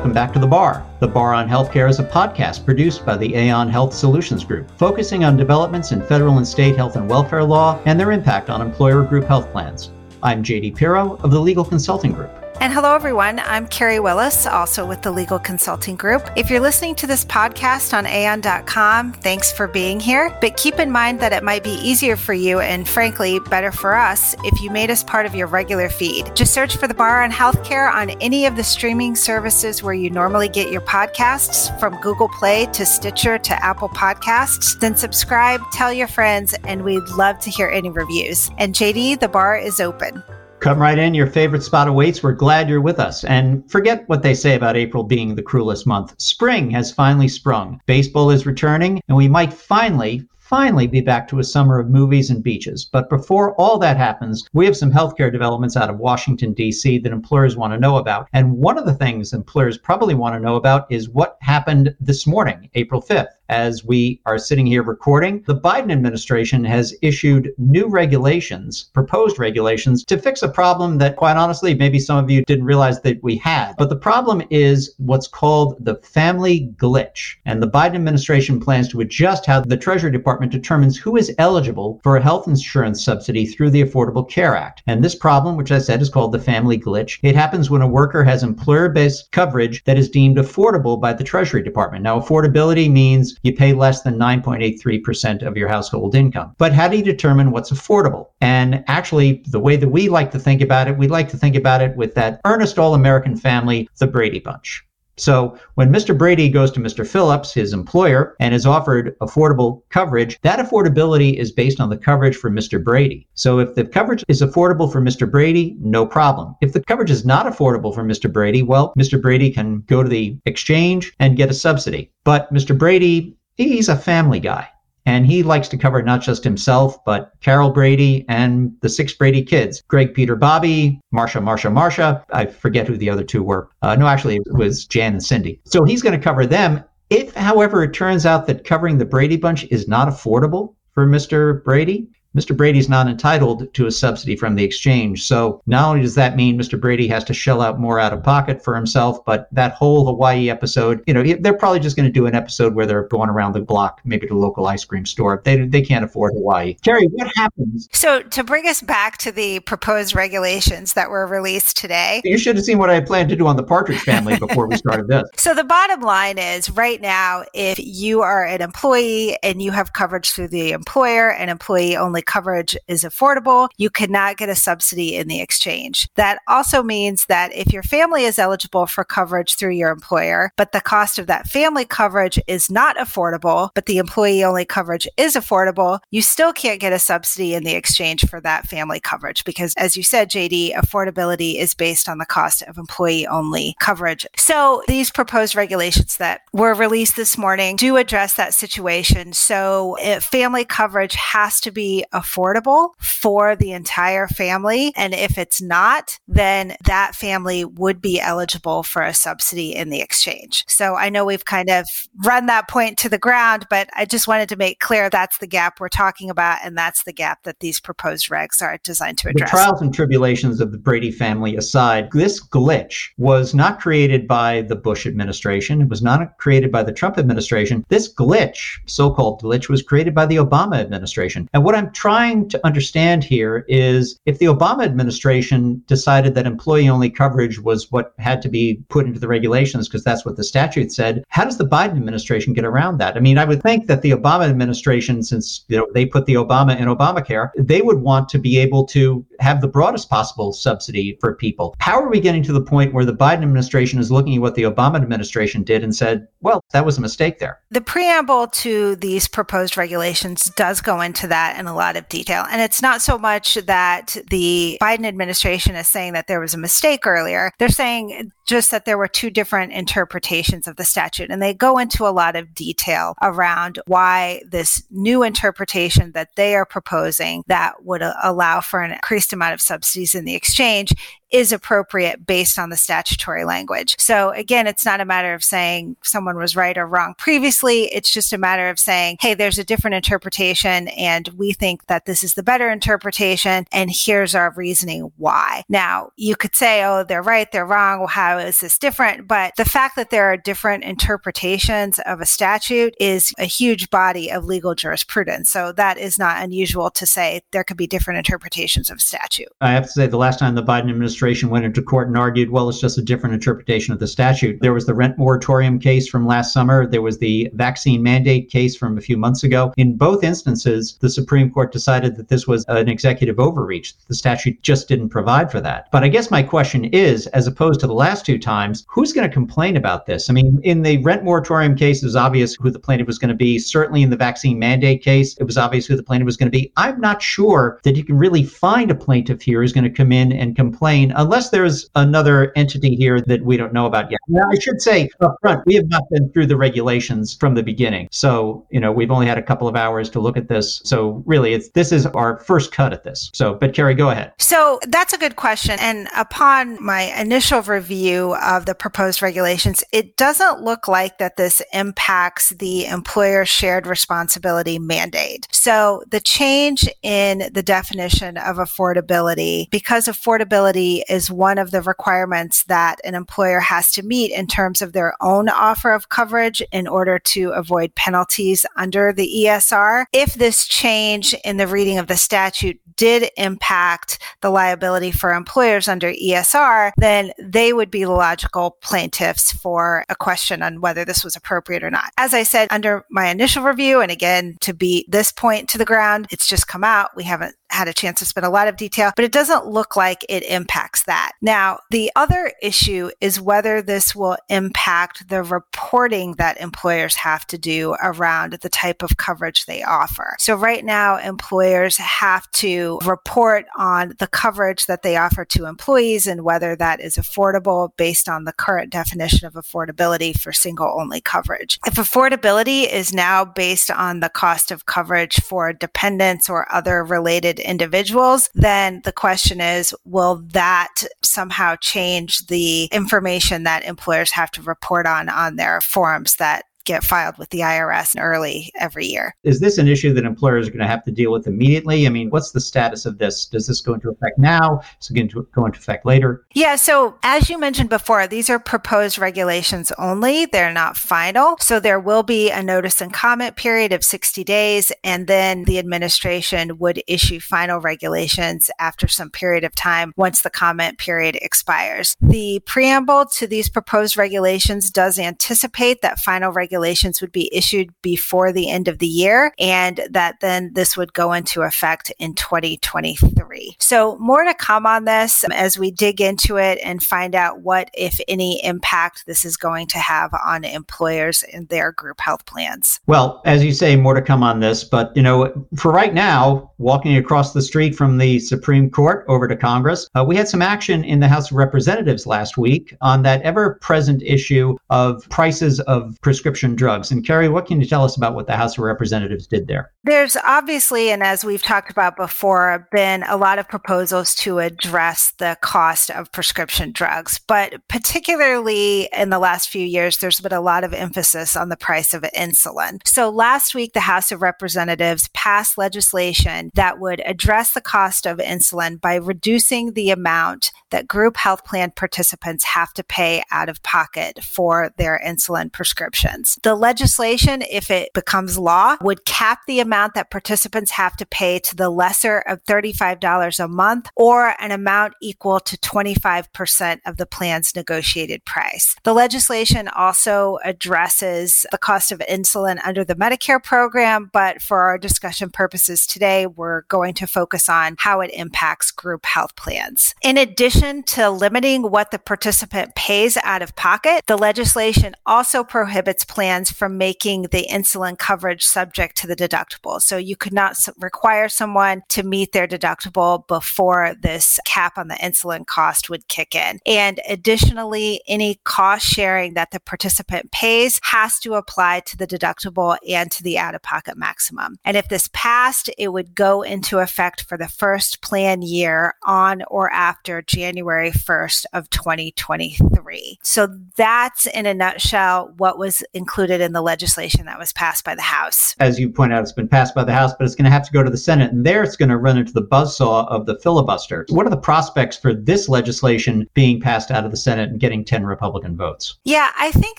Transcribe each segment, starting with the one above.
Welcome back to The Bar. The Bar on Healthcare is a podcast produced by the Aon Health Solutions Group, focusing on developments in federal and state health and welfare law and their impact on employer group health plans. I'm JD Piro of the Legal Consulting Group. And hello, everyone. I'm Kerri Willis, also with the Legal Consulting Group. If you're listening to this podcast on aon.com, thanks for being here. But keep in mind that it might be easier for you and, frankly, better for us if you made us part of your regular feed. Just search for the Bar on Healthcare on any of the streaming services where you normally get your podcasts, from Google Play to Stitcher to Apple Podcasts. Then subscribe, tell your friends, and we'd love to hear any reviews. And JD, the bar is open. Come right in. Your favorite spot awaits. We're glad you're with us. And forget what they say about April being the cruelest month. Spring has finally sprung. Baseball is returning, and we might finally, finally be back to a summer of movies and beaches. But before all that happens, we have some healthcare developments out of Washington, D.C. that employers want to know about. And one of the things employers probably want to know about is what happened this morning, April 5th as we are sitting here recording, the Biden administration has issued new regulations, proposed regulations, to fix a problem that, quite honestly, maybe some of you didn't realize that we had. But the problem is what's called the family glitch. And the Biden administration plans to adjust how the Treasury Department determines who is eligible for a health insurance subsidy through the Affordable Care Act. And this problem, which I said is called the family glitch, it happens when a worker has employer based coverage that is deemed affordable by the Treasury Department. Now, affordability means you pay less than 9.83% of your household income. But how do you determine what's affordable? And actually, the way that we like to think about it, we like to think about it with that earnest all American family, the Brady Bunch. So when Mr. Brady goes to Mr. Phillips, his employer, and is offered affordable coverage, that affordability is based on the coverage for Mr. Brady. So if the coverage is affordable for Mr. Brady, no problem. If the coverage is not affordable for Mr. Brady, well, Mr. Brady can go to the exchange and get a subsidy. But Mr. Brady he's a family guy. And he likes to cover not just himself, but Carol Brady and the six Brady kids Greg, Peter, Bobby, Marsha, Marsha, Marsha. I forget who the other two were. Uh, no, actually, it was Jan and Cindy. So he's going to cover them. If, however, it turns out that covering the Brady Bunch is not affordable for Mr. Brady, Mr. Brady's not entitled to a subsidy from the exchange. So not only does that mean Mr. Brady has to shell out more out of pocket for himself, but that whole Hawaii episode, you know, they're probably just going to do an episode where they're going around the block, maybe to a local ice cream store. They, they can't afford Hawaii. Kerri, what happens? So to bring us back to the proposed regulations that were released today. You should have seen what I planned to do on the Partridge family before we started this. So the bottom line is right now, if you are an employee and you have coverage through the employer and employee only coverage is affordable, you cannot get a subsidy in the exchange. That also means that if your family is eligible for coverage through your employer, but the cost of that family coverage is not affordable, but the employee only coverage is affordable, you still can't get a subsidy in the exchange for that family coverage because, as you said, JD, affordability is based on the cost of employee only coverage. So these proposed regulations that were released this morning do address that situation. So family coverage has to be affordable for the entire family. And if it's not, then that family would be eligible for a subsidy in the exchange. So I know we've kind of run that point to the ground, but I just wanted to make clear that's the gap we're talking about. And that's the gap that these proposed regs are designed to address. The trials and tribulations of the Brady family aside, this glitch was not created by the Bush administration. It was not created by the Trump administration. This glitch, so called glitch, was created by the Obama administration. And what I'm trying to understand here is if the Obama administration decided that employee only coverage was what had to be put into the regulations because that's what the statute said, how does the Biden administration get around that? I mean, I would think that the Obama administration, since you know they put the Obama in Obamacare, they would want to be able to have the broadest possible subsidy for people. How are we getting to the point where the Biden administration is looking at what the Obama administration did and said, well, that was a mistake there? The preamble to these proposed regulations does go into that in a lot of of detail. And it's not so much that the Biden administration is saying that there was a mistake earlier. They're saying just that there were two different interpretations of the statute. And they go into a lot of detail around why this new interpretation that they are proposing that would allow for an increased amount of subsidies in the exchange is appropriate based on the statutory language. So again, it's not a matter of saying someone was right or wrong previously. It's just a matter of saying, hey, there's a different interpretation and we think that this is the better interpretation and here's our reasoning why. Now, you could say, oh, they're right, they're wrong. Well, how is this different? But the fact that there are different interpretations of a statute is a huge body of legal jurisprudence. So that is not unusual to say there could be different interpretations of statute. I have to say, the last time the Biden administration went into court and argued, well, it's just a different interpretation of the statute. There was the rent moratorium case from last summer. There was the vaccine mandate case from a few months ago. In both instances, the Supreme Court decided that this was an executive overreach. The statute just didn't provide for that. But I guess my question is, as opposed to the last two times, who's going to complain about this? I mean, in the rent moratorium case, it was obvious who the plaintiff was going to be. Certainly in the vaccine mandate case, it was obvious who the plaintiff was going to be. I'm not sure that you can really find a plaintiff here who's going to come in and complain unless there's another entity here that we don't know about yet. Now, I should say up front, we have not been through the regulations from the beginning. So, you know, we've only had a couple of hours to look at this. So really, it's this is our first cut at this. So, but Kerri, go ahead. So that's a good question. And upon my initial review of the proposed regulations, it doesn't look like that this impacts the employer shared responsibility mandate. So the change in the definition of affordability, because affordability is one of the requirements that an employer has to meet in terms of their own offer of coverage in order to avoid penalties under the ESR. If this change in the reading of the statute did impact the liability for employers under ESR, then they would be the plaintiffs for a question on whether this was appropriate or not. As I said, under my initial review, and again, to beat this point to the ground, it's just come out. We haven't had a chance to spend a lot of detail, but it doesn't look like it impacts that. Now, the other issue is whether this will impact the reporting that employers have to do around the type of coverage they offer. So right now, employers have to report on the coverage that they offer to employees and whether that is affordable based on the current definition of affordability for single only coverage. If affordability is now based on the cost of coverage for dependents or other related individuals, then the question is, will that somehow change the information that employers have to report on on their forms that get filed with the IRS early every year. Is this an issue that employers are going to have to deal with immediately? I mean, what's the status of this? Does this go into effect now? Is it going to go into effect later? Yeah, so as you mentioned before, these are proposed regulations only. They're not final. So there will be a notice and comment period of 60 days, and then the administration would issue final regulations after some period of time once the comment period expires. The preamble to these proposed regulations does anticipate that final regulations regulations would be issued before the end of the year and that then this would go into effect in 2023. So more to come on this as we dig into it and find out what, if any, impact this is going to have on employers and their group health plans. Well, as you say, more to come on this, but you know, for right now, walking across the street from the Supreme Court over to Congress, uh, we had some action in the House of Representatives last week on that ever-present issue of prices of prescription prescription drugs. And Kerri, what can you tell us about what the House of Representatives did there? There's obviously, and as we've talked about before, been a lot of proposals to address the cost of prescription drugs. But particularly in the last few years, there's been a lot of emphasis on the price of insulin. So last week, the House of Representatives passed legislation that would address the cost of insulin by reducing the amount that group health plan participants have to pay out of pocket for their insulin prescriptions. The legislation, if it becomes law, would cap the amount that participants have to pay to the lesser of $35 a month or an amount equal to 25% of the plan's negotiated price. The legislation also addresses the cost of insulin under the Medicare program, but for our discussion purposes today, we're going to focus on how it impacts group health plans. In addition to limiting what the participant pays out of pocket, the legislation also prohibits plans plans from making the insulin coverage subject to the deductible. So you could not require someone to meet their deductible before this cap on the insulin cost would kick in. And additionally, any cost sharing that the participant pays has to apply to the deductible and to the out of pocket maximum. And if this passed, it would go into effect for the first plan year on or after January 1st of 2023. So that's in a nutshell what was included in the legislation that was passed by the House. As you point out, it's been passed by the House, but it's going to have to go to the Senate, and there it's going to run into the buzzsaw of the filibuster. What are the prospects for this legislation being passed out of the Senate and getting 10 Republican votes? Yeah, I think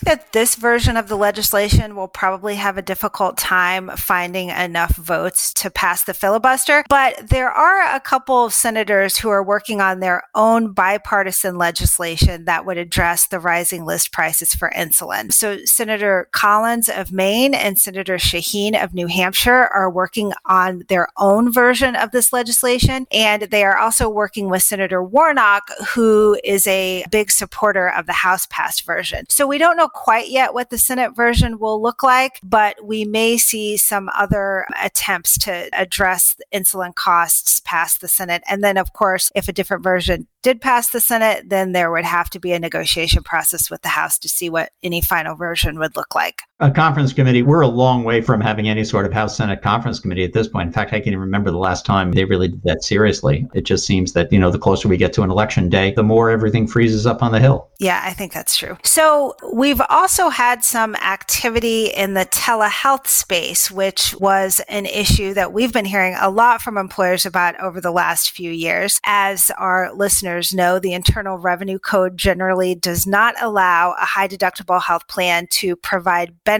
that this version of the legislation will probably have a difficult time finding enough votes to pass the filibuster, but there are a couple of senators who are working on their own bipartisan legislation that would address the rising list prices for insulin. So Senator Collins of Maine and Senator Shaheen of New Hampshire are working on their own version of this legislation. And they are also working with Senator Warnock, who is a big supporter of the House passed version. So we don't know quite yet what the Senate version will look like, but we may see some other attempts to address insulin costs past the Senate. And then, of course, if a different version did pass the Senate, then there would have to be a negotiation process with the House to see what any final version would look like. A conference committee, we're a long way from having any sort of House Senate conference committee at this point. In fact, I can't even remember the last time they really did that seriously. It just seems that, you know, the closer we get to an election day, the more everything freezes up on the Hill. Yeah, I think that's true. So we've also had some activity in the telehealth space, which was an issue that we've been hearing a lot from employers about over the last few years. As our listeners know, the Internal Revenue Code generally does not allow a high deductible health plan to provide benefits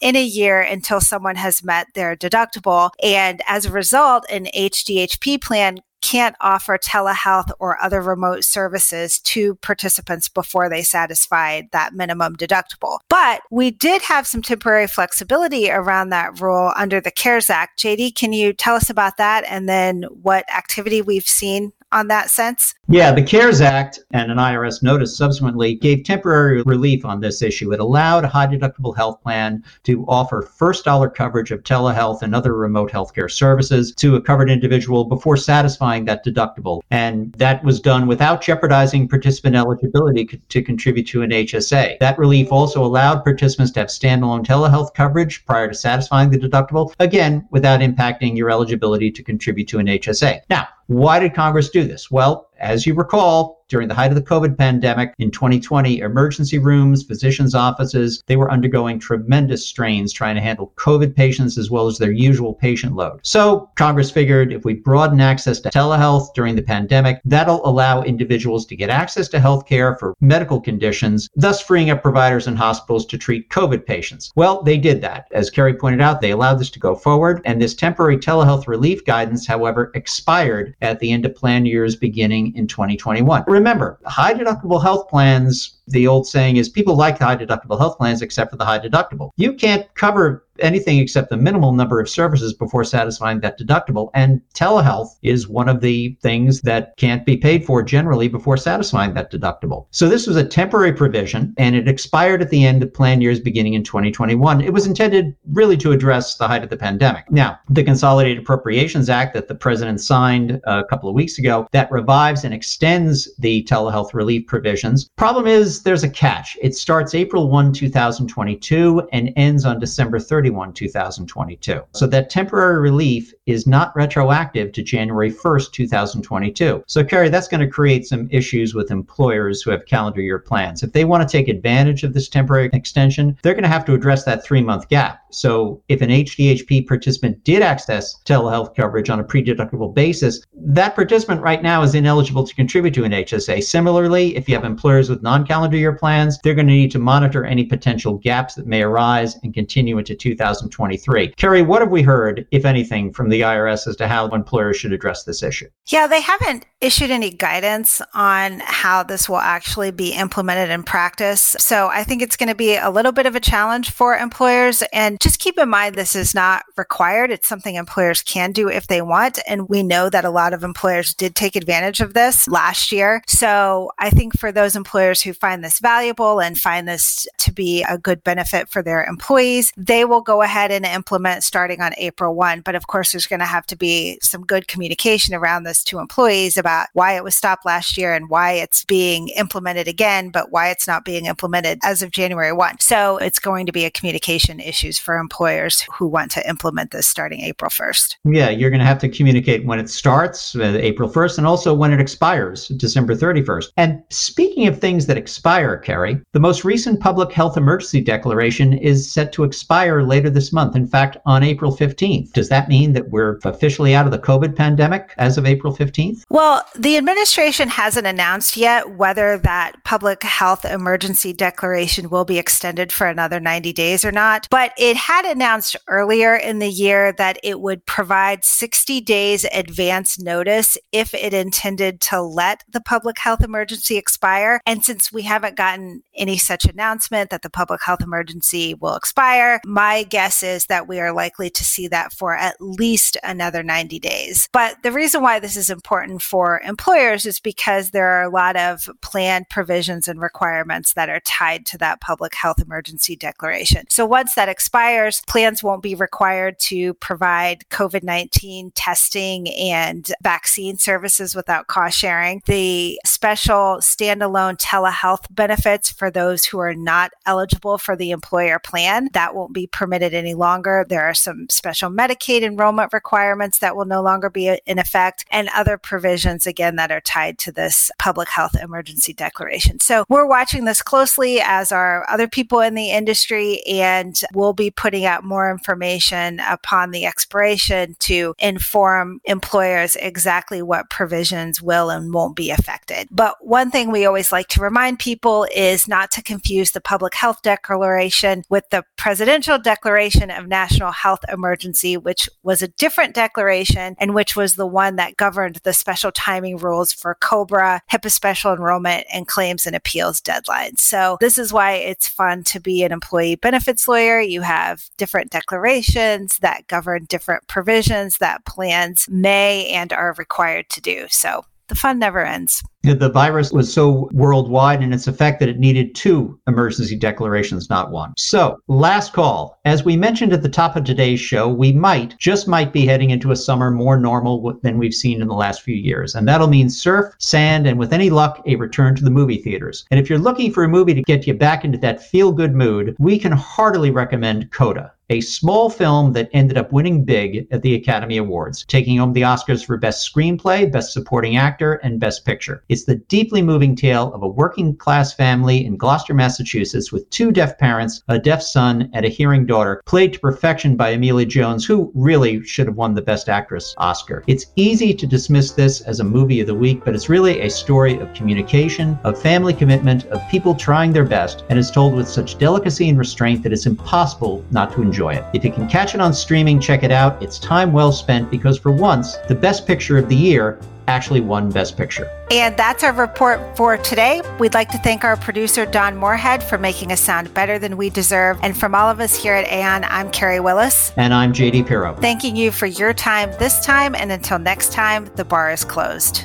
in a year until someone has met their deductible. And as a result, an HDHP plan can't offer telehealth or other remote services to participants before they satisfied that minimum deductible. But we did have some temporary flexibility around that rule under the CARES Act. JD, can you tell us about that and then what activity we've seen on that sense? Yeah, the CARES Act and an IRS notice subsequently gave temporary relief on this issue. It allowed a high deductible health plan to offer first dollar coverage of telehealth and other remote healthcare services to a covered individual before satisfying that deductible. And that was done without jeopardizing participant eligibility to contribute to an HSA. That relief also allowed participants to have standalone telehealth coverage prior to satisfying the deductible, again, without impacting your eligibility to contribute to an HSA. Now, why did Congress do this? Well, as you recall, during the height of the COVID pandemic in 2020, emergency rooms, physicians' offices, they were undergoing tremendous strains trying to handle COVID patients as well as their usual patient load. So Congress figured if we broaden access to telehealth during the pandemic, that'll allow individuals to get access to health care for medical conditions, thus freeing up providers and hospitals to treat COVID patients. Well, they did that. As Kerri pointed out, they allowed this to go forward, and this temporary telehealth relief guidance, however, expired at the end of plan years beginning in 2021 remember, high deductible health plans, the old saying is people like high deductible health plans except for the high deductible. You can't cover anything except the minimal number of services before satisfying that deductible. And telehealth is one of the things that can't be paid for generally before satisfying that deductible. So this was a temporary provision and it expired at the end of plan years beginning in 2021. It was intended really to address the height of the pandemic. Now, the Consolidated Appropriations Act that the president signed a couple of weeks ago that revives and extends the telehealth relief provisions. Problem is there's a catch. It starts April 1, 2022 and ends on December 31, 2022. So that temporary relief is not retroactive to January 1st, 2022. So, Kerri, that's going to create some issues with employers who have calendar year plans. If they want to take advantage of this temporary extension, they're going to have to address that three month gap. So, if an HDHP participant did access telehealth coverage on a pre deductible basis, that participant right now is ineligible to contribute to an HSA. Similarly, if you have employers with non calendar year plans, they're going to need to monitor any potential gaps that may arise and continue into 2023. Kerri, what have we heard, if anything, from the IRS as to how employers should address this issue? Yeah, they haven't issued any guidance on how this will actually be implemented in practice. So I think it's going to be a little bit of a challenge for employers. And just keep in mind, this is not required. It's something employers can do if they want. And we know that a lot of employers did take advantage of this last year. So I think for those employers who find this valuable and find this to be a good benefit for their employees, they will go ahead and implement starting on April 1. But of course, there's going to have to be some good communication around this to employees about why it was stopped last year and why it's being implemented again, but why it's not being implemented as of January 1. So it's going to be a communication issues for employers who want to implement this starting April 1st. Yeah, you're going to have to communicate when it starts, uh, April 1st, and also when it expires, December 31st. And speaking of things that expire, Kerri, the most recent public health emergency declaration is set to expire later this month. In fact, on April 15th. Does that mean that we're officially out of the COVID pandemic as of April 15th? Well, the administration hasn't announced yet whether that public health emergency declaration will be extended for another 90 days or not. But it had announced earlier in the year that it would provide 60 days advance notice if it intended to let the public health emergency expire. And since we haven't gotten any such announcement that the public health emergency will expire, my guess is that we are likely to see that for at least another 90 days. But the reason why this is important for employers is because there are a lot of plan provisions and requirements that are tied to that public health emergency declaration. So once that expires, plans won't be required to provide COVID 19 testing and vaccine services without cost sharing. The special standalone telehealth benefits for those who are not eligible for the employer plan, that won't be permitted any longer. There are some special Medicaid enrollment requirements that will no longer be in effect and other provisions, again, that are tied to this public health emergency declaration. So we're watching this closely as are other people in the industry, and we'll be putting out more information upon the expiration to inform employers exactly what provisions will and won't be affected. But one thing we always like to remind people is not to confuse the public health declaration with the presidential declaration of national health emergency, which was a different declaration and which was the one that governed the special timing rules for COBRA, HIPAA special enrollment, and claims and appeals deadlines. So this is why it's fun to be an employee benefits lawyer. You have different declarations that govern different provisions that plans may and are required to do. So the fun never ends. The virus was so worldwide in its effect that it needed two emergency declarations, not one. So, last call. As we mentioned at the top of today's show, we might, just might be heading into a summer more normal than we've seen in the last few years. And that'll mean surf, sand, and with any luck, a return to the movie theaters. And if you're looking for a movie to get you back into that feel good mood, we can heartily recommend Coda a small film that ended up winning big at the Academy Awards, taking home the Oscars for Best Screenplay, Best Supporting Actor, and Best Picture. It's the deeply moving tale of a working class family in Gloucester, Massachusetts, with two deaf parents, a deaf son, and a hearing daughter, played to perfection by Emilia Jones, who really should have won the Best Actress Oscar. It's easy to dismiss this as a movie of the week, but it's really a story of communication, of family commitment, of people trying their best, and is told with such delicacy and restraint that it's impossible not to enjoy it. If you can catch it on streaming, check it out. It's time well spent because for once, the best picture of the year actually won Best Picture. And that's our report for today. We'd like to thank our producer, Don Moorhead, for making us sound better than we deserve. And from all of us here at Aon, I'm Kerri Willis. And I'm JD Piro. Thanking you for your time this time. And until next time, the bar is closed.